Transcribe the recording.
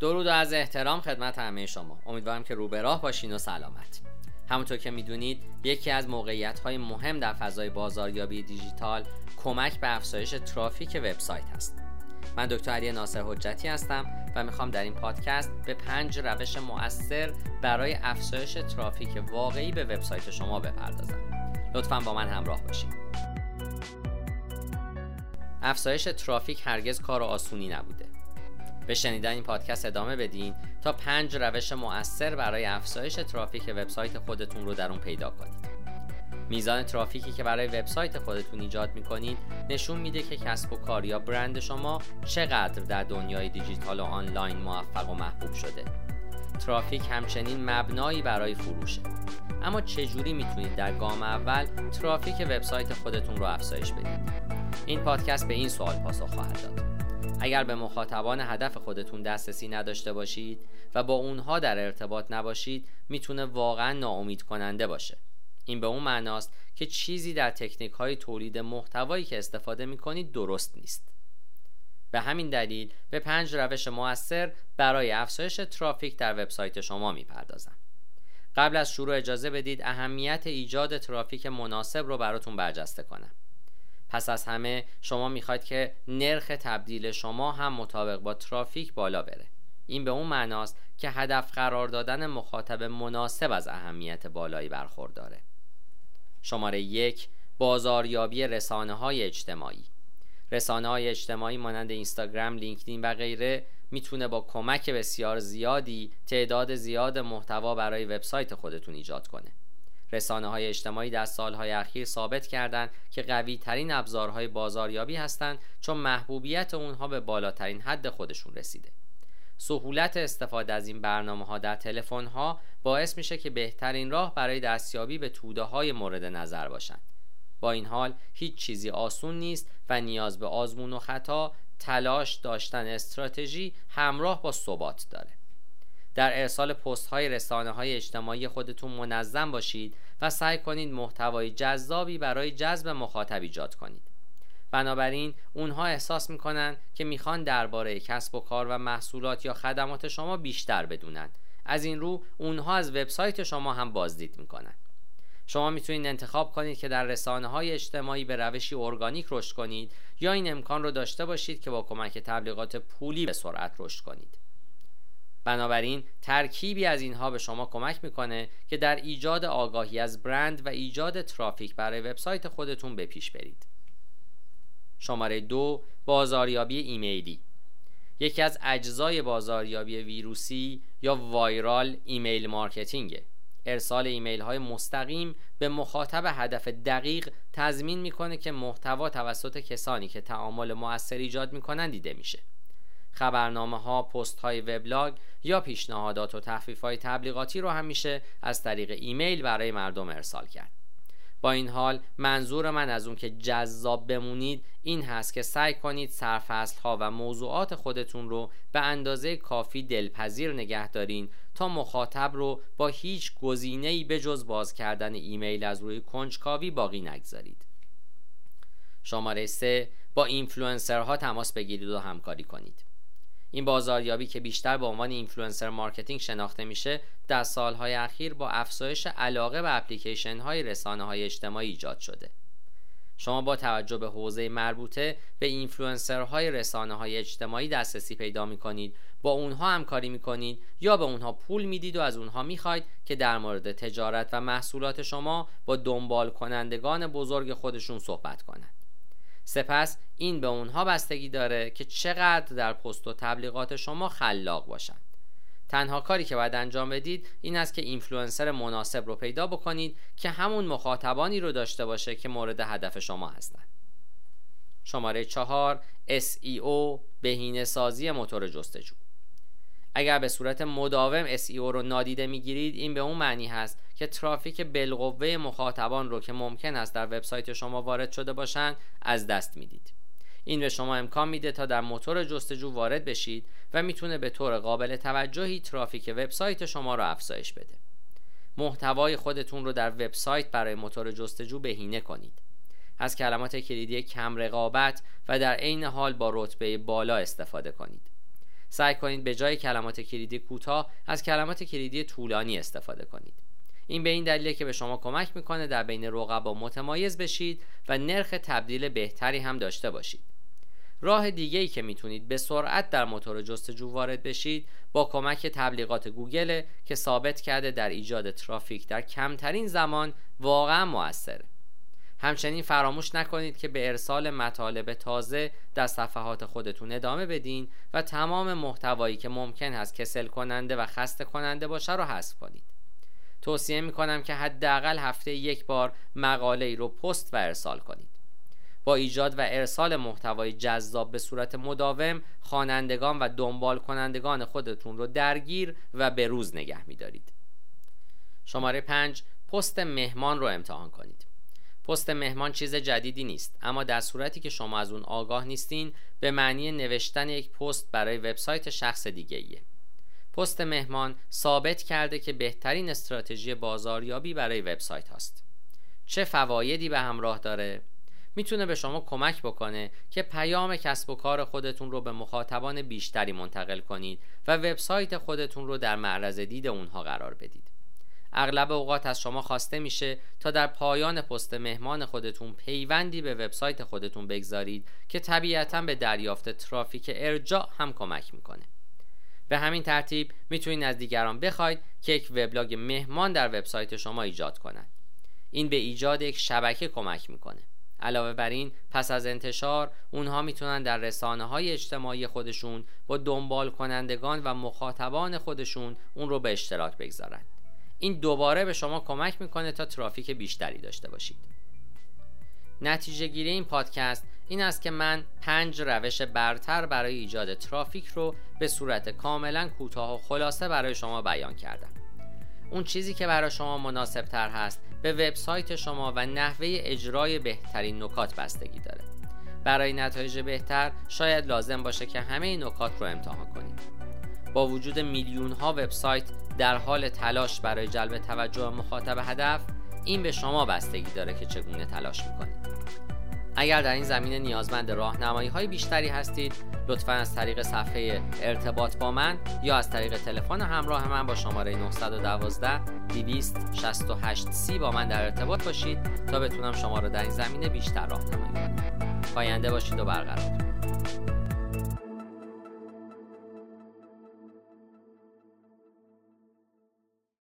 درود و از احترام خدمت همه شما. امیدوارم که رو به راه باشین و سلامت. همونطور که می‌دونید یکی از موقعیت های مهم در فضای بازاریابی دیجیتال کمک به افزایش ترافیک وبسایت هست من دکتر علی ناصر حجتی هستم و می‌خوام در این پادکست به پنج روش مؤثر برای افزایش ترافیک واقعی به وبسایت شما بپردازم. لطفا با من همراه باشید افزایش ترافیک هرگز کار آسونی نبوده. به شنیدن این پادکست ادامه بدین تا پنج روش مؤثر برای افزایش ترافیک وبسایت خودتون رو در اون پیدا کنید. میزان ترافیکی که برای وبسایت خودتون ایجاد می‌کنید نشون میده که کسب و کار یا برند شما چقدر در دنیای دیجیتال و آنلاین موفق و محبوب شده. ترافیک همچنین مبنایی برای فروشه. اما چجوری می‌تونید در گام اول ترافیک وبسایت خودتون رو افزایش بدید؟ این پادکست به این سوال پاسخ خواهد داد. اگر به مخاطبان هدف خودتون دسترسی نداشته باشید و با اونها در ارتباط نباشید می‌تونه واقعا ناامید کننده باشه. این به اون معناست که چیزی در تکنیک های تولید محتوایی که استفاده می‌کنید درست نیست. به همین دلیل به پنج روش موثر برای افزایش ترافیک در وبسایت شما می‌پردازم. قبل از شروع اجازه بدید اهمیت ایجاد ترافیک مناسب رو براتون برجسته کنم. پس از همه شما می‌خواید که نرخ تبدیل شما هم مطابق با ترافیک بالا بره. این به اون معناست که هدف قرار دادن مخاطب مناسب از اهمیت بالایی برخورداره. شماره یک بازاریابی رسانه های اجتماعی. رسانه های اجتماعی مانند اینستاگرام، لینکدین و غیره می‌تونه با کمک بسیار زیادی تعداد زیاد محتوا برای وبسایت خودتون ایجاد کنه. رسانه های اجتماعی در سالهای اخیر ثابت کردند که قوی ترین ابزارهای بازاریابی هستند چون محبوبیت اونها به بالاترین حد خودشون رسیده. سهولت استفاده از این برنامه ها در تلفن ها باعث میشه که بهترین راه برای دستیابی به توده های مورد نظر باشند. با این حال هیچ چیزی آسون نیست و نیاز به آزمون و خطا، تلاش داشتن استراتژی همراه با ثبات داره. در ارسال پست های رسانه های اجتماعی خودتون منظم باشید و سعی کنید محتوای جذابی برای جذب مخاطب ایجاد کنید. بنابراین اونها احساس می‌کنن که می‌خوان درباره کسب و کار و محصولات یا خدمات شما بیشتر بدونند از این رو اونها از وبسایت شما هم بازدید می‌کنن. شما می‌تونید انتخاب کنید که در رسانه های اجتماعی به روشی ارگانیک رشد کنید یا این امکان رو داشته باشید که با کمک تبلیغات پولی به سرعت رشد کنید. بنابراین ترکیبی از اینها به شما کمک می‌کنه که در ایجاد آگاهی از برند و ایجاد ترافیک برای وبسایت خودتون به پیش برید. شماره دو بازاریابی ایمیلی. یکی از اجزای بازاریابی ویروسی یا viral email marketing ه. ارسال ایمیل های مستقیم به مخاطب هدف دقیق تضمین می‌کنه که محتوا توسط کسانی که تعامل مؤثر ایجاد می‌کنن دیده میشه. خبرنامه ها، پست های وبلاگ یا پیشنهادات و تخفیف های تبلیغاتی رو هم میشه از طریق ایمیل برای مردم ارسال کرد. با این حال منظور من از اون که جذاب بمونید این هست که سعی کنید سرفصل ها و موضوعات خودتون رو به اندازه کافی دلپذیر نگه دارین تا مخاطب رو با هیچ گزینه‌ای به جز باز کردن ایمیل از روی کنجکاوی باقی نگذارید. شماره 3 با اینفلوئنسرها تماس بگیرید و همکاری کنید. این بازاریابی که بیشتر به عنوان influencer marketing شناخته میشه در سالهای اخیر با افزایش علاقه به اپلیکیشن های رسانه های اجتماعی ایجاد شده. شما با توجه به حوزه مربوطه به اینفلوئنسرهای رسانه های اجتماعی دسترسی پیدا می کنید با اونها همکاری می کنید یا به اونها پول می‌دید و از اونها می‌خواید که در مورد تجارت و محصولات شما با دنبال کنندگان بزرگ خودشون صحبت کنند. سپس این به اونها بستگی داره که چقدر در پست و تبلیغات شما خلاق باشند تنها کاری که باید انجام بدید این است که اینفلوئنسر مناسب رو پیدا بکنید که همون مخاطبانی رو داشته باشه که مورد هدف شما هستند شماره چهار SEO بهینه سازی موتور جستجو. اگر به صورت مداوم SEO رو نادیده می‌گیرید این به اون معنی هست که ترافیک بالقوه مخاطبان رو که ممکن است در وبسایت شما وارد شده باشند از دست می‌دید. این به شما امکان میده تا در موتور جستجو وارد بشید و می‌تونه به طور قابل توجهی ترافیک وبسایت شما رو افزایش بده. محتوای خودتون رو در وبسایت برای موتور جستجو بهینه کنید. از کلمات کلیدی کم رقابت و در عین حال با رتبه بالا استفاده کنید. سعی کنید به جای کلمات کلیدی کوتاه از کلمات کلیدی طولانی استفاده کنید. این به این دلیله که به شما کمک می‌کنه در بین رقبا متمایز بشید و نرخ تبدیل بهتری هم داشته باشید. راه دیگه ای که می‌تونید به سرعت در موتور جستجو وارد بشید با کمک تبلیغات گوگل که ثابت کرده در ایجاد ترافیک در کمترین زمان واقعا موثره. همچنین فراموش نکنید که به ارسال مطالب تازه در صفحات خودتون ادامه بدین و تمام محتوایی که ممکن هست کسل کننده و خسته کننده باشه رو حذف کنید توصیه می کنم که حداقل هفته یک بار مقاله ای رو پست و ارسال کنید با ایجاد و ارسال محتوای جذاب به صورت مداوم خوانندگان و دنبال کنندگان خودتون رو درگیر و به روز نگه میدارید. شماره 5 پست مهمان رو امتحان کنید. پست مهمان چیز جدیدی نیست اما در صورتی که شما از اون آگاه نیستین به معنی نوشتن یک پست برای وبسایت شخص دیگه ایه. پست مهمان ثابت کرده که بهترین استراتژی بازاریابی برای وبسایت هاست. چه فوایدی به همراه داره؟ می‌تونه به شما کمک بکنه که پیام کسب و کار خودتون رو به مخاطبان بیشتری منتقل کنید و وبسایت خودتون رو در معرض دید اونها قرار بدید. اغلب اوقات از شما خواسته میشه تا در پایان پست مهمان خودتون پیوندی به وبسایت خودتون بگذارید که طبیعتا به دریافت ترافیک ارجاع هم کمک می‌کنه. به همین ترتیب می‌تونید از دیگران بخواید که یک وبلاگ مهمان در وبسایت شما ایجاد کنند. این به ایجاد یک شبکه کمک می‌کنه. علاوه بر این پس از انتشار اونها می‌تونن در رسانه های اجتماعی خودشون با دنبال کنندگان و مخاطبان خودشون اون رو به اشتراک بگذارن این دوباره به شما کمک می‌کنه تا ترافیک بیشتری داشته باشید. نتیجه گیری این پادکست این است که من پنج روش برتر برای ایجاد ترافیک رو به صورت کاملا کوتاه و خلاصه برای شما بیان کردم. اون چیزی که برای شما مناسب تر هست به وبسایت شما و نحوه اجرای بهترین نکات بستگی داره. برای نتایج بهتر شاید لازم باشه که همه این نکات رو امتحان کنید. با وجود میلیون ها وبسایت در حال تلاش برای جلب توجه مخاطب هدف این به شما بستگی داره که چگونه تلاش می‌کنید. اگر در این زمینه نیازمند راهنمایی های بیشتری هستید لطفا از طریق صفحه ارتباط با من یا از طریق تلفن همراه من با شماره 912 268 سی با من در ارتباط باشید تا بتونم شما را در این زمینه بیشتر راهنمایی کنم. پاینده باشید و برقرار.